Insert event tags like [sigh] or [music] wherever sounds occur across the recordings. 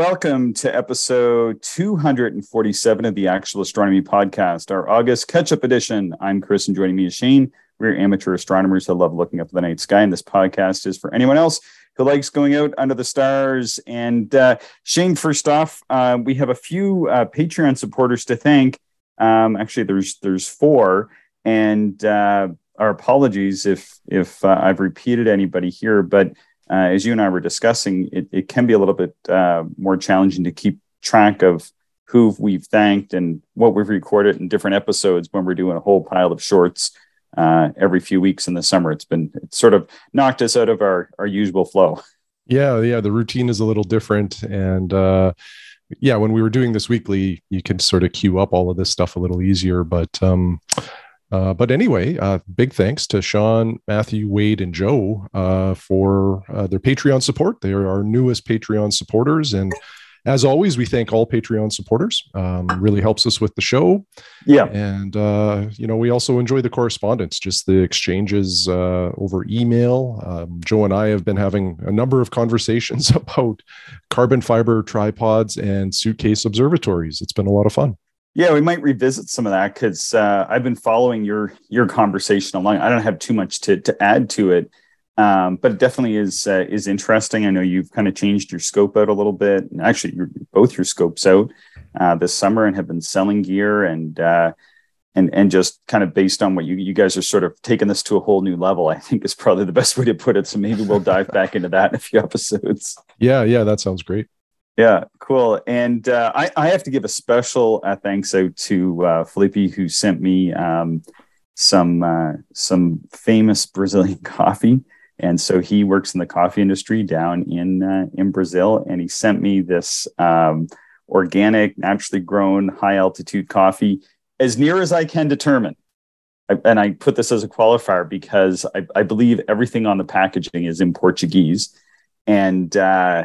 welcome to episode 247 of the Actual Astronomy Podcast, our August catch up edition. I'm Chris, and joining me is Shane. We're amateur astronomers who love looking up at the night sky, and this podcast is for anyone else who likes going out under the stars. And uh, Shane, first off, uh, we have a few uh, Patreon supporters to thank. Um, actually, there's there's four, and uh, our apologies if if uh, I've repeated anybody here, but uh, as you and I were discussing, it, it can be a little bit uh, more challenging to keep track of who we've thanked and what we've recorded in different episodes when we're doing a whole pile of shorts uh, every few weeks in the summer. It's been it's sort of knocked us out of our our usual flow. Yeah, yeah, the routine is a little different, and uh, yeah, when we were doing this weekly, you can sort of queue up all of this stuff a little easier. But um, uh, but anyway, uh, big thanks to Sean, Matthew, Wade, and Joe uh, for uh, their Patreon support. They are our newest Patreon supporters. And as always, we thank all Patreon supporters. Um, really helps us with the show. Yeah. And, uh, you know, we also enjoy the correspondence, just the exchanges uh, over email. Um, Joe and I have been having a number of conversations [laughs] about carbon fiber tripods and suitcase observatories. It's been a lot of fun. Yeah, we might revisit some of that because uh, I've been following your your conversation along. I don't have too much to to add to it, um, but it definitely is uh, is interesting. I know you've kind of changed your scope out a little bit, and actually, both your scopes out uh, this summer and have been selling gear and uh, and and just kind of based on what you you guys are sort of taking this to a whole new level. I think is probably the best way to put it. So maybe we'll dive back into that in a few episodes. Yeah, yeah, that sounds great. Yeah, cool. And uh, I, I have to give a special uh, thanks out to uh, Felipe who sent me um, some uh, some famous Brazilian [laughs] coffee. And so he works in the coffee industry down in uh, in Brazil, and he sent me this um, organic, naturally grown, high altitude coffee, as near as I can determine. I, and I put this as a qualifier because I, I believe everything on the packaging is in Portuguese, and uh,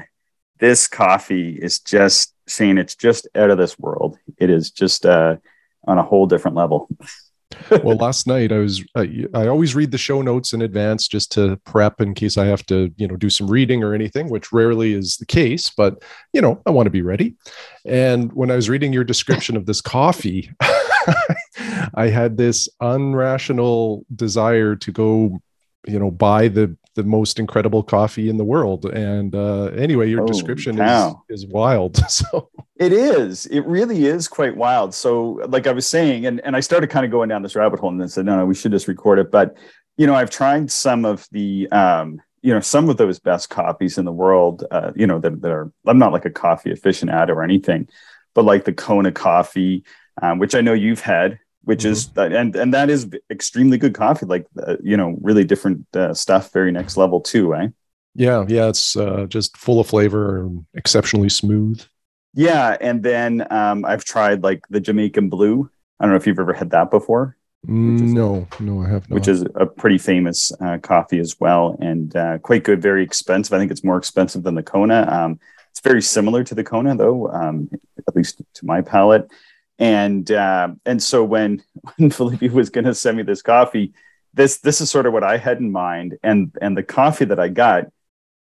this coffee is just saying it's just out of this world. It is just uh, on a whole different level. [laughs] well, last night I was I, I, always read the show notes in advance just to prep in case I have to you know do some reading or anything, which rarely is the case. But you know I want to be ready. And when I was reading your description of this coffee. [laughs] I had this unrational desire to go, you know, buy the the most incredible coffee in the world. And uh, anyway, your oh, description is, is wild. [laughs] So it is. It really is quite wild. So, like I was saying, and, and I started kind of going down this rabbit hole and then said, no, no, we should just record it. But, you know, I've tried some of the, um, you know, some of those best coffees in the world, uh, you know, that, that are, I'm not like a coffee efficient aficionado or anything, but like the Kona coffee, um, which I know you've had, which mm-hmm. is and and that is extremely good coffee like uh, you know really different uh, stuff very next level too eh? Yeah yeah it's uh, just full of flavor and exceptionally smooth. Yeah and then um, i've tried like the jamaican blue. I don't know if you've ever had that before. No no i have not. which is a pretty famous uh, coffee as well and uh, quite good very expensive. I think it's more expensive than the kona. Um, it's very similar to the kona though um, at least to my palate and uh, and so when [laughs] when Felipe was going to send me this coffee, this this is sort of what I had in mind, and and the coffee that I got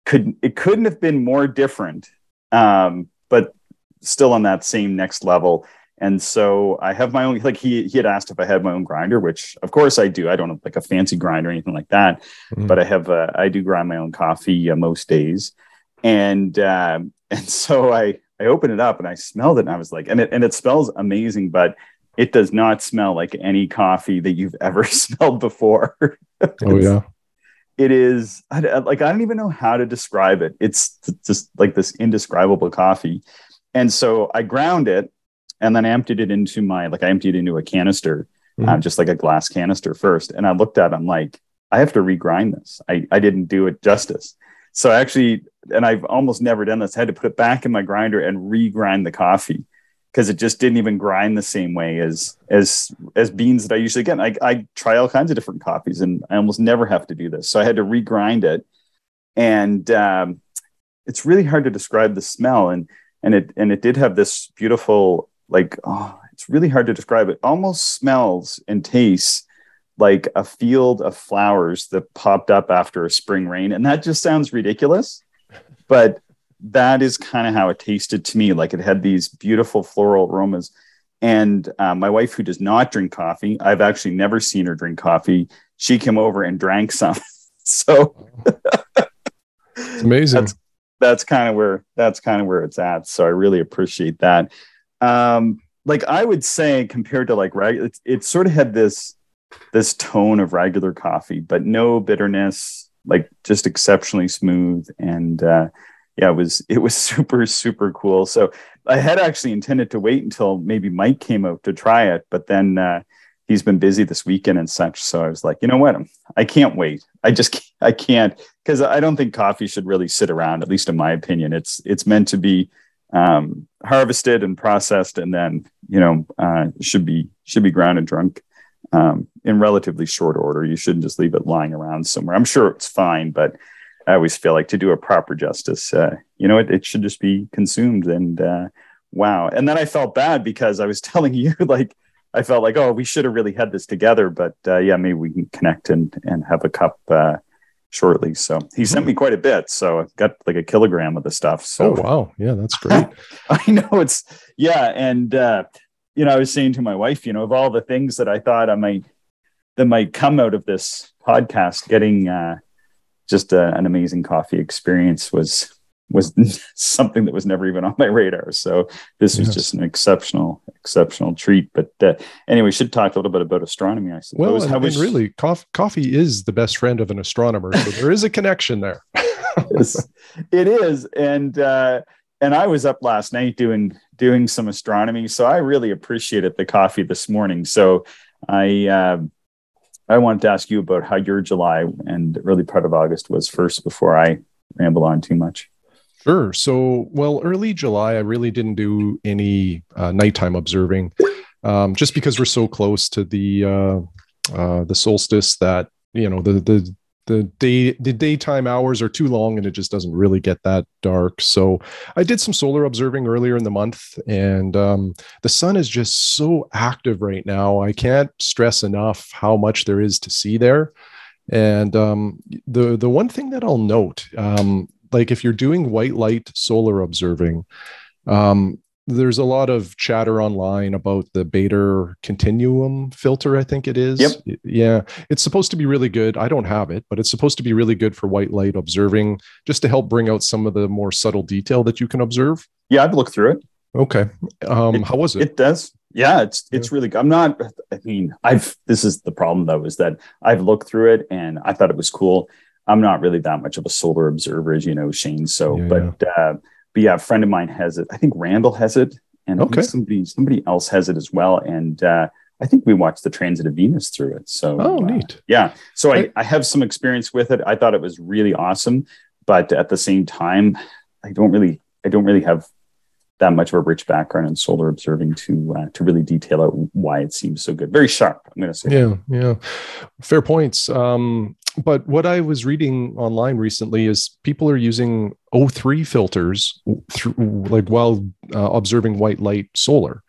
could it couldn't have been more different, um, but still on that same next level. And so I have my own like he he had asked if I had my own grinder, which of course I do. I don't have like a fancy grinder or anything like that, mm-hmm. but I have uh, I do grind my own coffee uh, most days, and uh, [laughs] and so I I opened it up and I smelled it and I was like, and it and it smells amazing, but it does not smell like any coffee that you've [laughs] ever smelled before. oh yeah. It is I, like I don't even know how to describe it. It's just like this indescribable coffee. And so I ground it and then I emptied it into my like I emptied it into a canister, mm-hmm. uh, just like a glass canister first. And I looked at it, I'm like, I have to regrind this. I, I didn't do it justice. So actually, and I've almost never done this, I had to put it back in my grinder and regrind the coffee because it just didn't even grind the same way as as as beans that I usually get. I, I try all kinds of different coffees and I almost never have to do this. So I had to regrind it. And um, it's really hard to describe the smell. And and it and it did have this beautiful, like, oh, it's really hard to describe. It almost smells and tastes like a field of flowers that popped up after a spring rain. And that just sounds ridiculous. [laughs] But that is kind of how it tasted to me. Like it had these beautiful floral aromas. And uh, my wife, who does not drink coffee, I've actually never seen her drink coffee. She came over and drank some. [laughs] so it's amazing. That's, that's kind of where that's kind of where it's at. So I really appreciate that. Um, like I would say, compared to like regular, it, it sort of had this this tone of regular coffee, but no bitterness. Like just exceptionally smooth and uh, yeah, it was [laughs] it was super super cool. So I had actually intended to wait until maybe Mike came out to try it, but then uh, he's been busy this weekend and such. So I was like, you know what? I can't wait. I just can't, I can't because I don't think coffee should really sit around. At least in my opinion, it's it's meant to be um, harvested and processed, and then you know uh, should be should be ground and drunk um, in relatively short order. You shouldn't just leave it lying around somewhere. I'm sure it's fine, but I always feel like to do a proper justice, uh, you know, it, it should just be consumed. And uh, wow. And then I felt bad because I was [laughs] telling you like I felt like, oh, we should have really had this together. But uh, yeah, maybe we can connect and and have a cup uh, shortly. So he sent me quite a bit. So I got like a kilogram of the stuff. So oh, wow, yeah, that's great. [laughs] I know it's yeah, and uh, you know, I was saying to my wife, you know, of all the things that I thought I might that might come out of this podcast, getting uh, just a, uh, an amazing coffee experience was was [laughs] something that was never even on my radar. So this was yes. just an exceptional, exceptional treat. But uh, anyway, we should talk a little bit about astronomy, I suppose. Well, and, How was... really, coffee, coffee is the best friend of an astronomer, so there is a connection there. [laughs] it is, and uh, and I was up last night doing doing some astronomy, so I really appreciated the coffee this morning. So I. Uh, I wanted to ask you about how your July and early part of August was first before I ramble on too much. Sure. So, well, early July, I really didn't do any uh, nighttime observing, um, just because we're so close to the uh, uh, the solstice that you know the the the day the daytime hours are too long and it just doesn't really get that dark. So, I did some solar observing earlier in the month, and um, the sun is just so active right now. I can't stress enough how much there is to see there. And um, the the one thing that I'll note, um, like if you're doing white light solar observing, um, there's a lot of chatter online about the Baader continuum filter, I think it is. Yep. Yeah. It's supposed to be really good. I don't have it, but it's supposed to be really good for white light observing, just to help bring out some of the more subtle detail that you can observe. Yeah, I've looked through it. Okay. Um, it, how was it? It does. Yeah, it's it's yeah. really good. I'm not I mean, I've this is the problem though, is that I've looked through it and I thought it was cool. I'm not really that much of a solar observer, as you know, Shane. So, yeah, but yeah. Uh, but yeah, a friend of mine has it. I think Randall has it, and okay. somebody somebody else has it as well. And uh, I think we watched the transit of Venus through it. So, oh, uh, neat. Yeah. So I, I have some experience with it. I thought it was really awesome, but at the same time, I don't really I don't really have that much of a rich background in solar observing to uh, to really detail out why it seems so good. Very sharp, I'm going to say. Yeah, yeah, fair points. Um, but what I was reading online recently is people are using O3 filters through, like while uh, observing white light solar.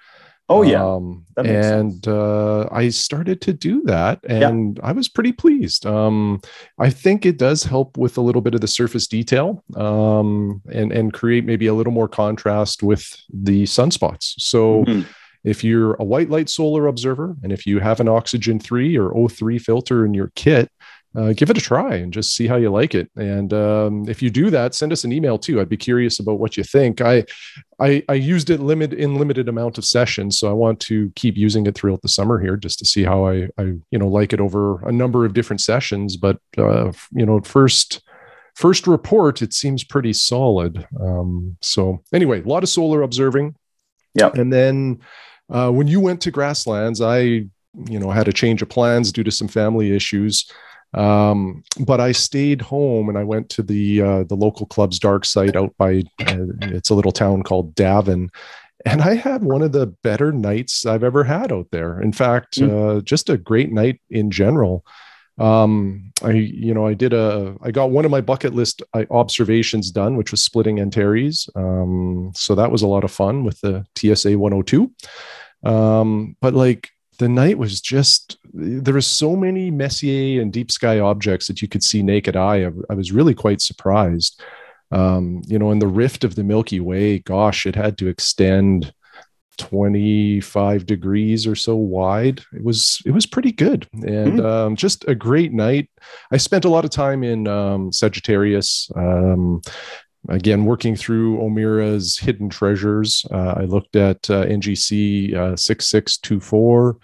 Oh yeah, um, and uh, I started to do that, and yeah. I was pretty pleased. Um, I think it does help with a little bit of the surface detail, um, and and create maybe a little more contrast with the sunspots. So. Mm-hmm. If you're a white light solar observer and if you have an oxygen 3 or O3 filter in your kit, uh, give it a try and just see how you like it. And um, if you do that, send us an email too. I'd be curious about what you think. I, I, I used it limit in limited amount of sessions, so I want to keep using it throughout the summer here just to see how I, I you know, like it over a number of different sessions. But uh, you know, first first report, it seems pretty solid. Um, so anyway, a lot of solar observing. Yeah, and then uh, when you went to grasslands, I you know had a change of plans due to some family issues. Um, but I stayed home and I went to the uh, the local club's dark site out by uh, it's a little town called Davin, and I had one of the better nights I've ever had out there. In fact, mm. uh, just a great night in general. Um, I you know I did a I got one of my bucket list uh, observations done, which was splitting Antares. Um, so that was a lot of fun with the TSA 102. Um, but like the night was just there was so many Messier and deep sky objects that you could see naked eye. I, I was really quite surprised. um, you know, in the rift of the Milky Way, gosh, it had to extend 25 degrees or so wide. It was it was pretty good and mm-hmm. um, just a great night. I spent a lot of time in um, Sagittarius. Again, working through O'Meara's hidden treasures. Uh, I looked at uh, NGC uh, 6624.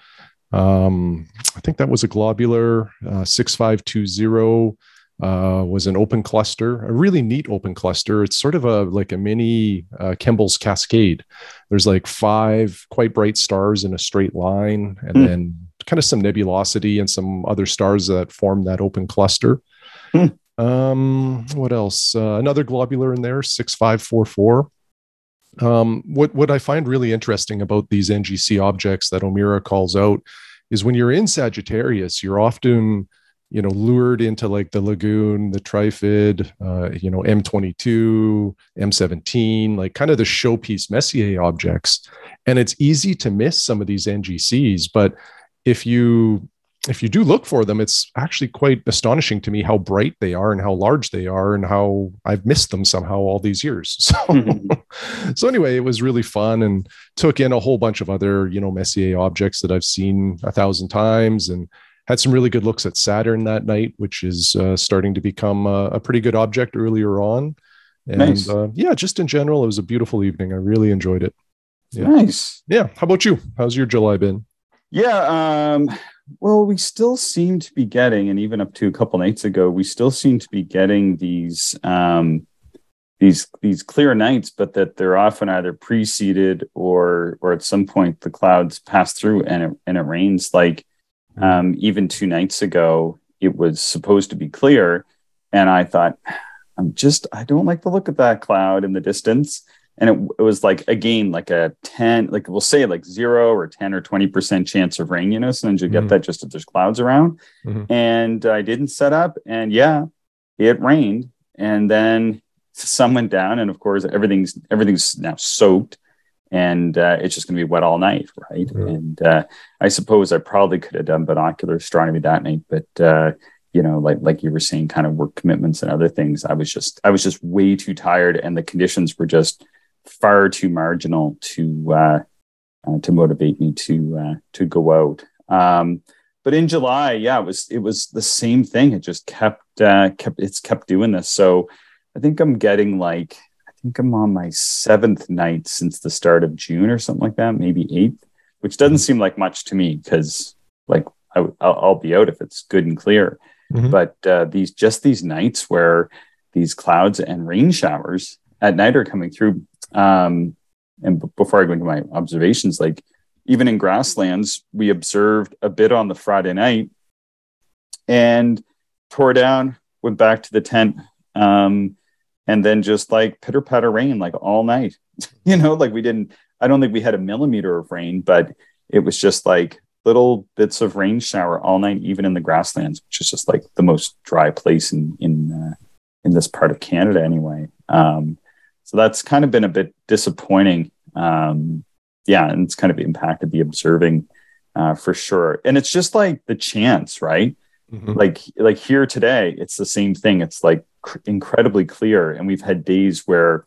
Um, I think that was a globular uh, 6520 uh, was an open cluster, a really neat open cluster. It's sort of a like a mini uh, Kemble's cascade. There's like five quite bright stars in a straight line, and mm. then kind of some nebulosity and some other stars that form that open cluster. Mm. Um, what else? Uh, another globular in there, six five four four. Um, what what I find really interesting about these NGC objects that O'Meara calls out is when you're in Sagittarius, you're often you know lured into like the lagoon the trifid uh, you know m22 m17 like kind of the showpiece messier objects and it's easy to miss some of these ngcs but if you if you do look for them it's actually quite astonishing to me how bright they are and how large they are and how i've missed them somehow all these years [laughs] so mm-hmm. so anyway it was really fun and took in a whole bunch of other you know messier objects that i've seen a thousand times and had some really good looks at Saturn that night, which is uh, starting to become a, a, pretty good object earlier on. And nice. uh, yeah, just in general, it was a beautiful evening. I really enjoyed it. Yeah. Nice. Yeah. How about you? How's your July been? Yeah. Um, well, we still seem to be getting, and even up to a couple nights ago, we still seem to be getting these um, these these clear nights, but that they're often either preceded or or at some point the clouds pass through and it and it rains. Like um, even two nights ago, it was supposed to be clear. And I thought, I'm just, I don't like the look of that cloud in the distance. And it, it was like, again, like a 10, like we'll say like zero or 10 or 20% chance of rain, you know, sometimes you get mm-hmm. that just if there's clouds around. Mm-hmm. And I didn't set up. And yeah, it rained. And then sun went down. And of course, everything's, everything's now soaked and uh, it's just going to be wet all night, right? Mm-hmm. And uh, I suppose I probably could have done binocular astronomy that night, but uh, you know, like like you were saying, kind of work commitments and other things. I was just I was just way too tired, and the conditions were just far too marginal to uh, uh, to motivate me to uh, to go out. Um, but in July, yeah, it was it was the same thing. It just kept kept it's kept doing this. So I think I'm getting like I think I'm on my seventh night since the start of June or something like that, maybe eighth, which doesn't seem like much to me because like I, will be out if it's good and clear. Mm-hmm. But uh, these just these nights where these clouds and rain showers at night are coming through. Um, and b- before I go into my observations, like even in grasslands, we observed a bit on the Friday night and tore down, went back to the tent. Um, and then just like pitter patter rain like all night. [laughs] you know, like we didn't. I don't think we had a millimeter of rain, but it was just like little bits of rain shower all night, even in the grasslands, which is just like the most dry place in in uh, in this part of Canada anyway. Um, so that's kind of been a bit disappointing. Um, yeah, and it's kind of impacted the observing uh, for sure. And it's just like the chance, right? Mm-hmm. Like like here today, it's the same thing. It's like cr- incredibly clear. And we've had days where,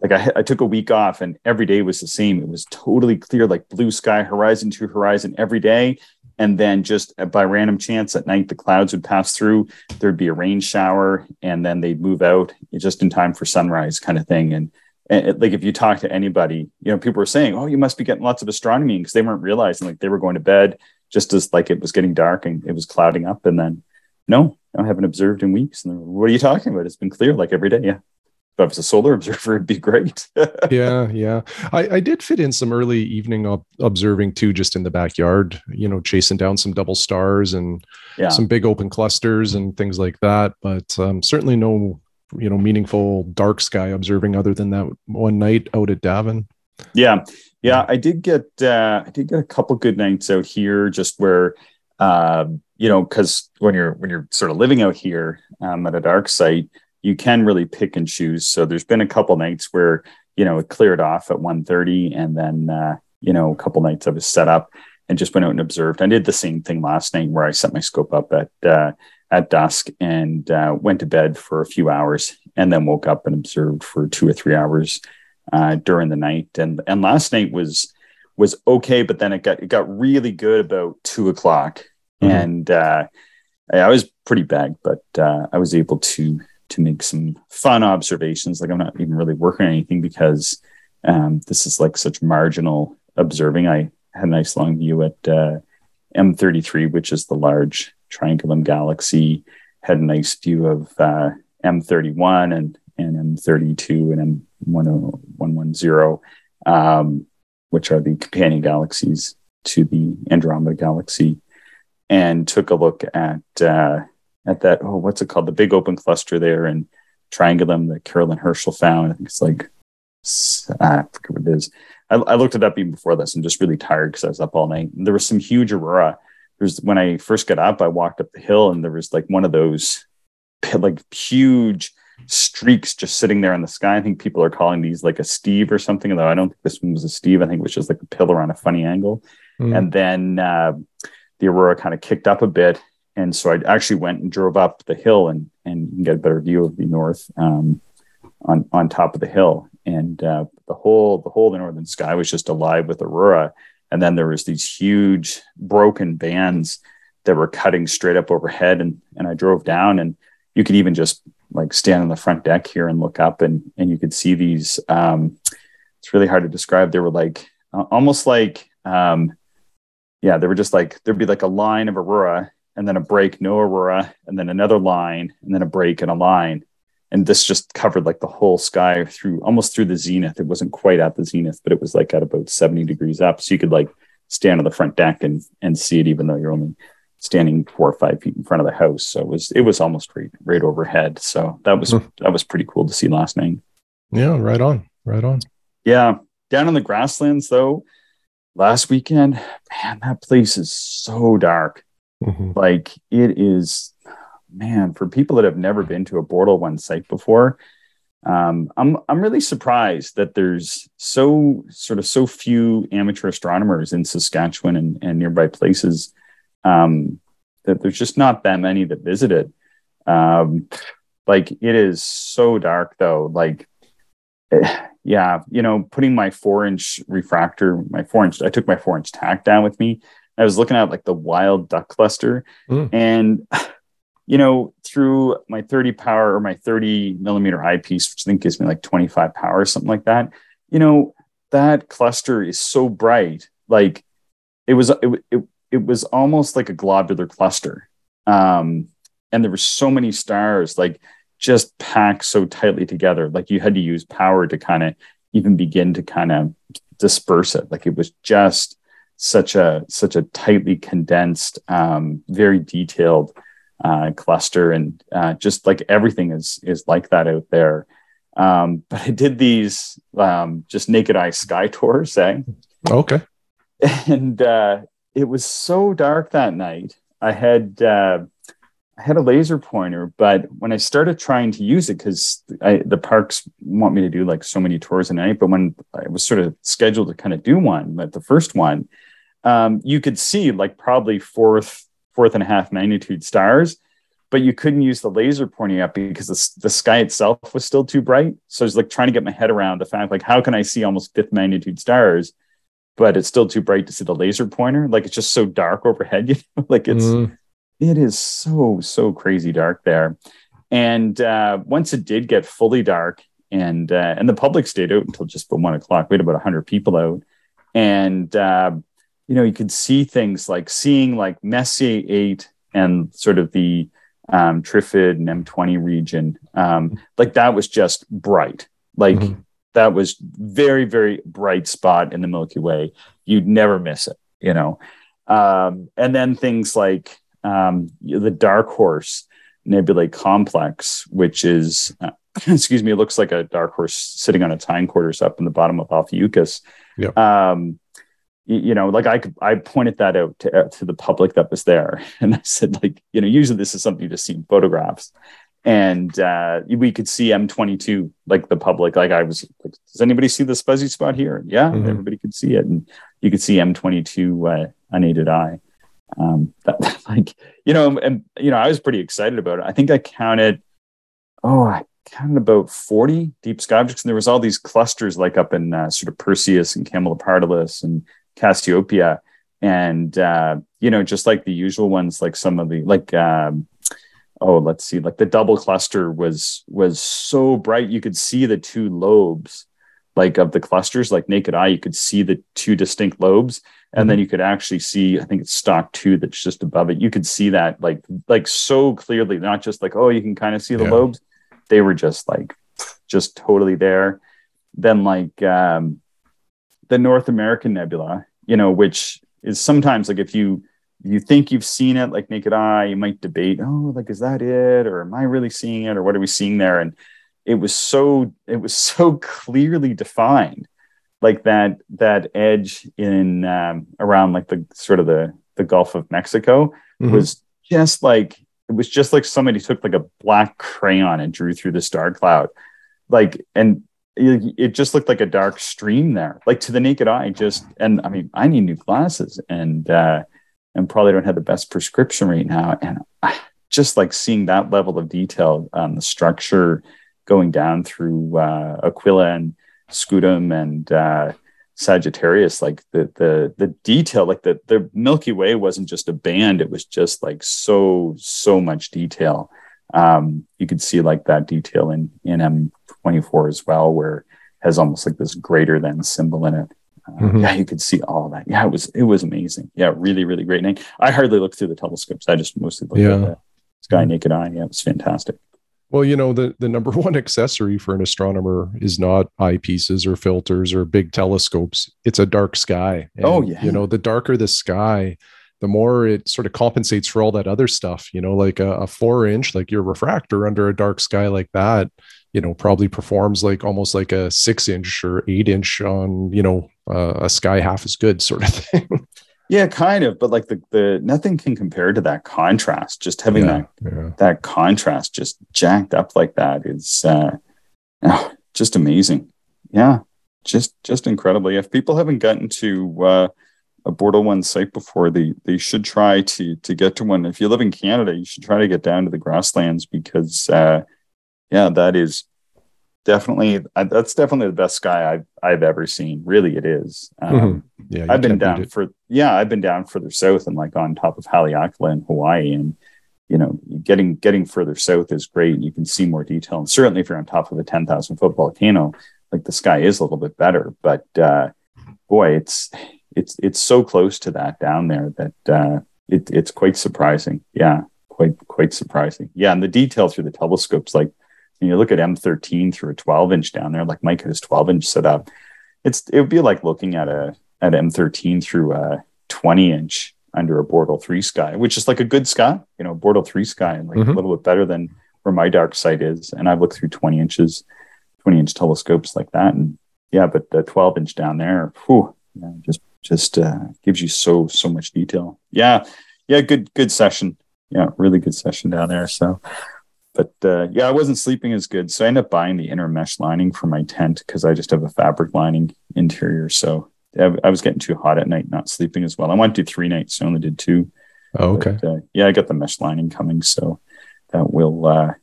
like, I, I took a week off and every day was the same. It was totally clear, like blue sky, horizon to horizon every day. And then just by random chance at night, the clouds would pass through. There'd be a rain shower, and then they'd move out just in time for sunrise, kind of thing. And and like if you talk to anybody, you know, people were saying, "Oh, you must be getting lots of astronomy," because they weren't realizing like they were going to bed just as like it was getting dark and it was clouding up, and then no, I haven't observed in weeks. And what are you talking about? It's been clear like every day. Yeah. If I was a solar [laughs] observer, it'd be great. [laughs] yeah, yeah. I, I did fit in some early evening ob- observing too, just in the backyard. You know, chasing down some double stars and yeah. some big open clusters and things like that. But um, certainly no, you know, meaningful dark sky observing other than that one night out at Davin. Yeah, yeah. I did get uh, I did get a couple good nights out here, just where. Uh, you know, because when you're when you're sort of living out here um, at a dark site, you can really pick and choose. So there's been a couple nights where you know it cleared off at 1:30, and then uh, you know a couple nights I was set up and just went out and observed. I did the same thing last night where I set my scope up at uh, at dusk and uh, went to bed for a few hours and then woke up and observed for two or three hours uh, during the night. And and last night was was okay, but then it got it got really good about two o'clock, mm-hmm. and uh, I was pretty bad, but uh, I was able to to make some fun observations. Like I'm not even really working on anything because um, this is like such marginal observing. I had a nice long view at uh, M33, which is the large Triangulum galaxy. Had a nice view of uh, M31 and and M32 and M110, um, which are the companion galaxies to the Andromeda galaxy, and took a look at uh, at that. Oh, what's it called? The big open cluster there in Triangulum that Carolyn Herschel found. I think it's like I forget what it is. I, I looked it up even before this. I'm just really tired because I was up all night. And there was some huge aurora. There's when I first got up, I walked up the hill and there was like one of those [laughs] like huge streaks just sitting there in the sky. I think people are calling these like a Steve or something, though I don't think this one was a Steve. I think it was just like a pillar on a funny angle. Mm. And then uh, the aurora kind of kicked up a bit. And so I actually went and drove up the hill and and you can get a better view of the north um, on on top of the hill. And uh, the whole the whole the northern sky was just alive with aurora. And then there was these huge broken bands that were cutting straight up overhead. And and I drove down and you could even just like stand on the front deck here and look up and and you could see these um it's really hard to describe they were like uh, almost like um yeah they were just like there'd be like a line of aurora and then a break no aurora and then another line and then a break and a line and this just covered like the whole sky through almost through the zenith it wasn't quite at the zenith but it was like at about 70 degrees up so you could like stand on the front deck and and see it even though you're only standing four or five feet in front of the house. So it was it was almost right right overhead. So that was hmm. that was pretty cool to see last night. Yeah, right on, right on. Yeah, down in the grasslands though, last weekend, man, that place is so dark. Mm-hmm. Like it is, man, for people that have never been to a Bortle One site before. Um, I'm I'm really surprised that there's so sort of so few amateur astronomers in Saskatchewan and, and nearby places um, that there's just not that many that visit it. Um, like it is so dark though. Like, [sighs] yeah, you know, putting my four inch refractor, my four inch, I took my four inch Tak down with me. I was looking at like the wild duck cluster, mm. and you know, through my 30 power or my 30 millimeter eyepiece, which I think gives me like 25 power, or something like that. You know, that cluster is so bright. Like it was, it, it it was almost like a globular cluster. Um, and there were so many stars, like just packed so tightly together. Like you had to use power to kind of even begin to kind of disperse it. Like it was just such a such a tightly condensed, um, very detailed uh, cluster, and uh, just like everything is is like that out there. Um, but I did these um, just naked eye sky [laughs] tours, eh? Okay. And uh, it was so dark that night. I had uh, I had a laser pointer, but when I started trying to use it, because the parks want me to do like so many tours a night, but when I was sort of scheduled to kind of do one, like the first one, um, you could see like probably fourth fourth and a half magnitude stars, but you couldn't use the laser pointing up because the, the sky itself was still too bright. So I was like trying to get my head around the fact like how can I see almost fifth magnitude stars? but it's still too bright to see the laser pointer. Like it's just so dark overhead, [laughs] you know, like it's mm. it is so so crazy dark there. And uh, once it did get fully dark, and uh, and the public stayed out until just about one o'clock. We had about hundred people out, and uh, you know you could see things like seeing like Messier eight and sort of the um, Trifid and M20 region. Um, like that was just bright. Like mm-hmm that was very very bright spot in the milky way you'd never miss it you know um, and then things like um, the dark horse nebulae complex which is uh, [laughs] excuse me it looks like a dark horse sitting on its hindquarters up in the bottom of Ophiuchus. Yeah. Um, you, know, like I I pointed that out to, uh, to the public that was there, [laughs] and I said, like, you know, usually this is something you just see in photographs, and uh, we could see M22, like the public. Like I was, like, does anybody see this fuzzy spot here? Yeah, mm-hmm. everybody could see it, and you could see M22 uh, unaided eye. Um, [laughs] that, like you know, and you know, I was pretty excited about it. I think I counted, oh, I counted about forty deep sky objects, and there was all these clusters like up in uh, sort of Perseus and Camelopardalis and Cassiopeia, and uh, you know, just like the usual ones, like some of the like. Um, oh let's see like the double cluster was was so bright you could see the two lobes like of the clusters like naked eye you could see the two distinct lobes and mm-hmm. then you could actually see i think it's stock two that's just above it you could see that like like so clearly not just like oh you can kind of see the yeah. lobes they were just like just totally there then like um the north american nebula you know which is sometimes like if you you think you've seen it like naked eye you might debate oh like is that it? Or am i really seeing it? Or what are we seeing there? And it was so it was [laughs] so clearly defined like that that edge in um, around like the sort of the the gulf of mexico mm-hmm. was just like it was just like somebody took like a black crayon and drew through this dark cloud. Like and it, just looked like a dark stream there like to the naked eye just and i mean i need new glasses and uh and probably don't have the best prescription right now. And I, just like seeing that level of detail on the structure going down through uh, Aquila and Scutum and uh, Sagittarius, like the the the detail, like the the Milky Way wasn't just a band; it was just like so so much detail. Um, you could see like that detail in in M24 as well, where has almost like this greater than symbol in it. Mm-hmm. Yeah, you could see all that. Yeah, it was it was amazing. Yeah, really, really great night. I hardly looked through the telescopes. I just mostly looked yeah. at the sky naked eye. Yeah, it was fantastic. Well, you know, the, the number [laughs] one accessory for an astronomer is not eyepieces or filters or big telescopes. It's a dark sky. And, oh, yeah. You know, the darker the sky, the more it sort of compensates for all that other stuff. You know, like a, a four inch, like your refractor under a dark sky like that, you know, probably performs like almost like a six inch or eight inch on, you know, uh, a sky half as good sort of [laughs] thing. yeah, kind of, but like the the nothing can compare to that contrast. Just having yeah, that yeah. that contrast just jacked up like that is uh, oh, just amazing. Yeah, just just incredibly. If people haven't gotten to uh, a Bortle One site before, they they should try to to get to one. If you live in Canada, you should try to get down to the grasslands because uh, yeah, that is definitely that's definitely the best sky I've I've ever seen. Really, it is. Um, mm-hmm. Yeah, I've been down for yeah, I've been down further south and like on top of Haleakala in Hawaii, and you know, getting getting further south is great. You can see more detail, and certainly if you're on top of a ten thousand foot volcano, like the sky is a little bit better. But uh, boy, it's it's it's so close to that down there that uh, it, it's quite surprising. Yeah, quite quite surprising. Yeah, and the detail through the telescopes, like you look at M13 through a 12 inch down there, like Mike has 12 inch set up. It's it would be like looking at a at M13 through a 20 inch under a Bortle 3 sky, which is like a good sky, you know, Bortle 3 sky, and like mm-hmm. a little bit better than where my dark side is. And I've looked through 20 inches, 20 inch telescopes like that. And yeah, but the 12 inch down there, whew, yeah, just just uh, gives you so so much detail. Yeah, yeah, good good session. Yeah, really good session down there. So but uh, yeah, I wasn't sleeping as good. So I ended up buying the inner mesh lining for my tent because I just have a fabric lining interior. So I, was getting too hot at night, not sleeping as well. I went to three nights, so I only did two. Oh, okay. But, uh, yeah, I got the mesh lining coming, so that will uh,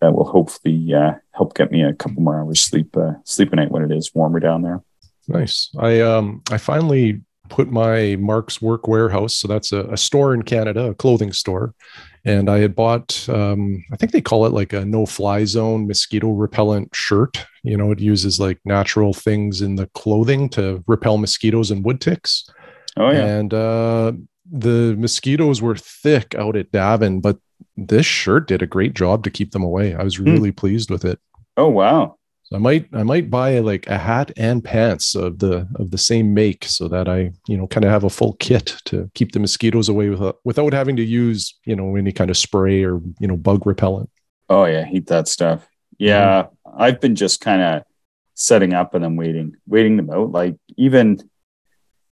that will hopefully uh, help get me a couple more hours sleep uh, sleep a night when it is warmer down there. Nice. I um I finally put my Mark's Work Wearhouse, so that's a, a store in Canada, a clothing store, and I had bought, um, I think they call it like a no fly zone mosquito repellent shirt. You know, it uses like natural things in the clothing to repel mosquitoes and wood ticks. Oh, yeah. And uh, the mosquitoes were thick out at Davin, but this shirt did a great job to keep them away. I was hmm. really pleased with it. Oh, wow. I might I might buy like a hat and pants of the of the same make so that I you know kind of have a full kit to keep the mosquitoes away with, without having to use you know any kind of spray or you know bug repellent. Oh yeah, hate that stuff. Yeah, mm-hmm. I've been just kind of setting up and then waiting waiting them out. Like even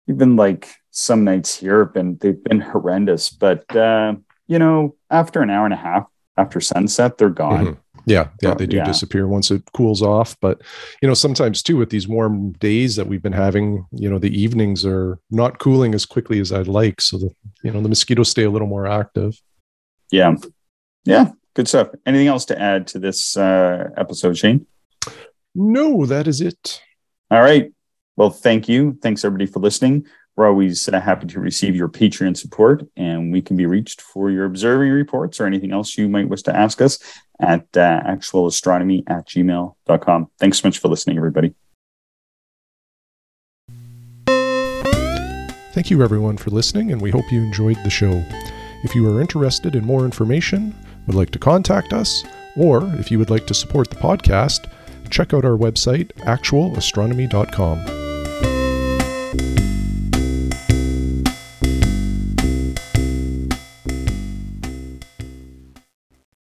even like some nights here have been they've been horrendous, but uh, you know after an hour and a half after sunset they're gone. Mm-hmm Yeah, yeah, they do yeah. disappear once it cools off. But you know, sometimes too with these warm days that we've been having, you know, the evenings are not cooling as quickly as I'd like, so the you know the mosquitoes stay a little more active. Yeah, yeah, good stuff. Anything else to add to this uh, episode, Shane? No, that is it. All right. Well, thank you. Thanks everybody for listening. We're always uh, happy to receive your Patreon support, and we can be reached for your observing reports or anything else you might wish to ask us at uh, actualastronomy at gmail.com. Thanks so much for listening, everybody. Thank you, everyone, for listening, and we hope you enjoyed the show. If you are interested in more information, would like to contact us, or if you would like to support the podcast, check out our website, actualastronomy.com.